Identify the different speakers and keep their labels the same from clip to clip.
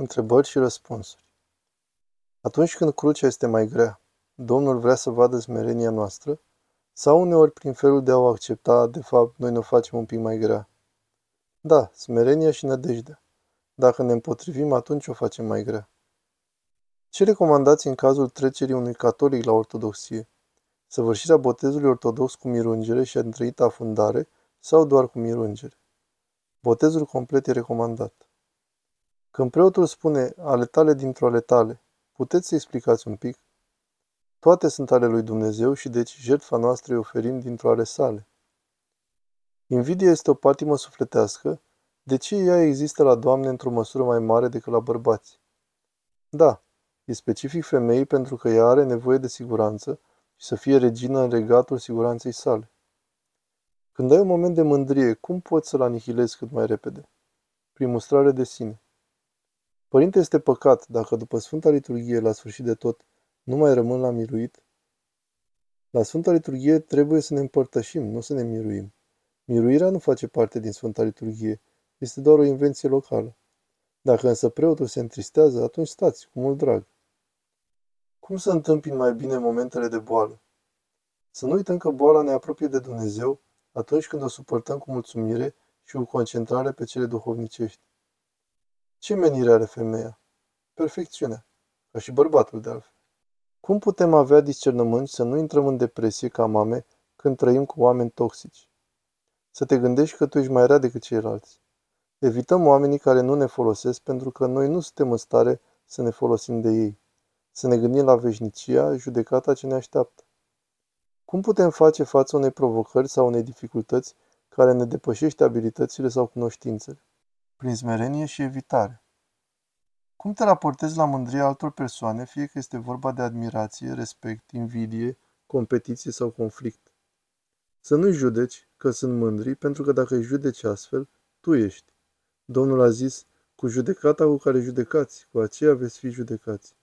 Speaker 1: Întrebări și răspunsuri. Atunci când crucea este mai grea, Domnul vrea să vadă smerenia noastră? Sau uneori prin felul de a o accepta, de fapt, noi ne o facem un pic mai grea? Da, smerenia și nădejdea. Dacă ne împotrivim, atunci o facem mai grea. Ce recomandați în cazul trecerii unui catolic la ortodoxie? Săvârșirea botezului ortodox cu mirungere și întreita afundare sau doar cu mirungere? Botezul complet e recomandat. Când preotul spune ale tale dintr-o ale tale, puteți să explicați un pic? Toate sunt ale lui Dumnezeu și deci jertfa noastră îi oferim dintr-o ale sale. Invidia este o patimă sufletească, de ce ea există la doamne într-o măsură mai mare decât la bărbați? Da, e specific femeii pentru că ea are nevoie de siguranță și să fie regină în regatul siguranței sale. Când ai un moment de mândrie, cum poți să-l anihilezi cât mai repede? Prin mustrare de sine. Părinte, este păcat dacă după Sfânta Liturghie, la sfârșit de tot, nu mai rămân la miruit? La Sfânta Liturghie trebuie să ne împărtășim, nu să ne miruim. Miruirea nu face parte din Sfânta Liturghie, este doar o invenție locală. Dacă însă preotul se întristează, atunci stați, cu mult drag. Cum să întâmpin mai bine momentele de boală? Să nu uităm că boala ne apropie de Dumnezeu atunci când o suportăm cu mulțumire și cu concentrare pe cele duhovnicești. Ce menire are femeia? Perfecțiunea, ca și bărbatul de altfel. Cum putem avea discernământ să nu intrăm în depresie ca mame când trăim cu oameni toxici? Să te gândești că tu ești mai rea decât ceilalți. Evităm oamenii care nu ne folosesc pentru că noi nu suntem în stare să ne folosim de ei. Să ne gândim la veșnicia, judecata ce ne așteaptă. Cum putem face față unei provocări sau unei dificultăți care ne depășește abilitățile sau cunoștințele? Prin smerenie și evitare. Cum te raportezi la mândria altor persoane, fie că este vorba de admirație, respect, invidie, competiție sau conflict? Să nu judeci că sunt mândri, pentru că dacă îi judeci astfel, tu ești. Domnul a zis, cu judecata cu care judecați, cu aceea veți fi judecați.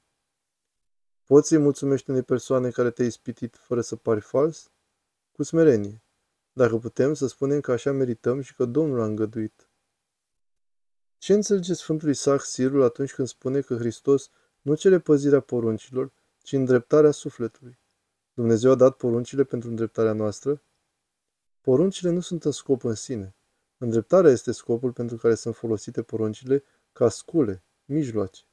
Speaker 1: Poți să-i mulțumești unei persoane care te-a ispitit fără să pari fals? Cu smerenie. Dacă putem să spunem că așa merităm și că Domnul a îngăduit. Ce înțelege Sfântul Isaac Sirul atunci când spune că Hristos nu cere păzirea poruncilor, ci îndreptarea sufletului? Dumnezeu a dat poruncile pentru îndreptarea noastră? Poruncile nu sunt în scop în sine. Îndreptarea este scopul pentru care sunt folosite poruncile ca scule, mijloace.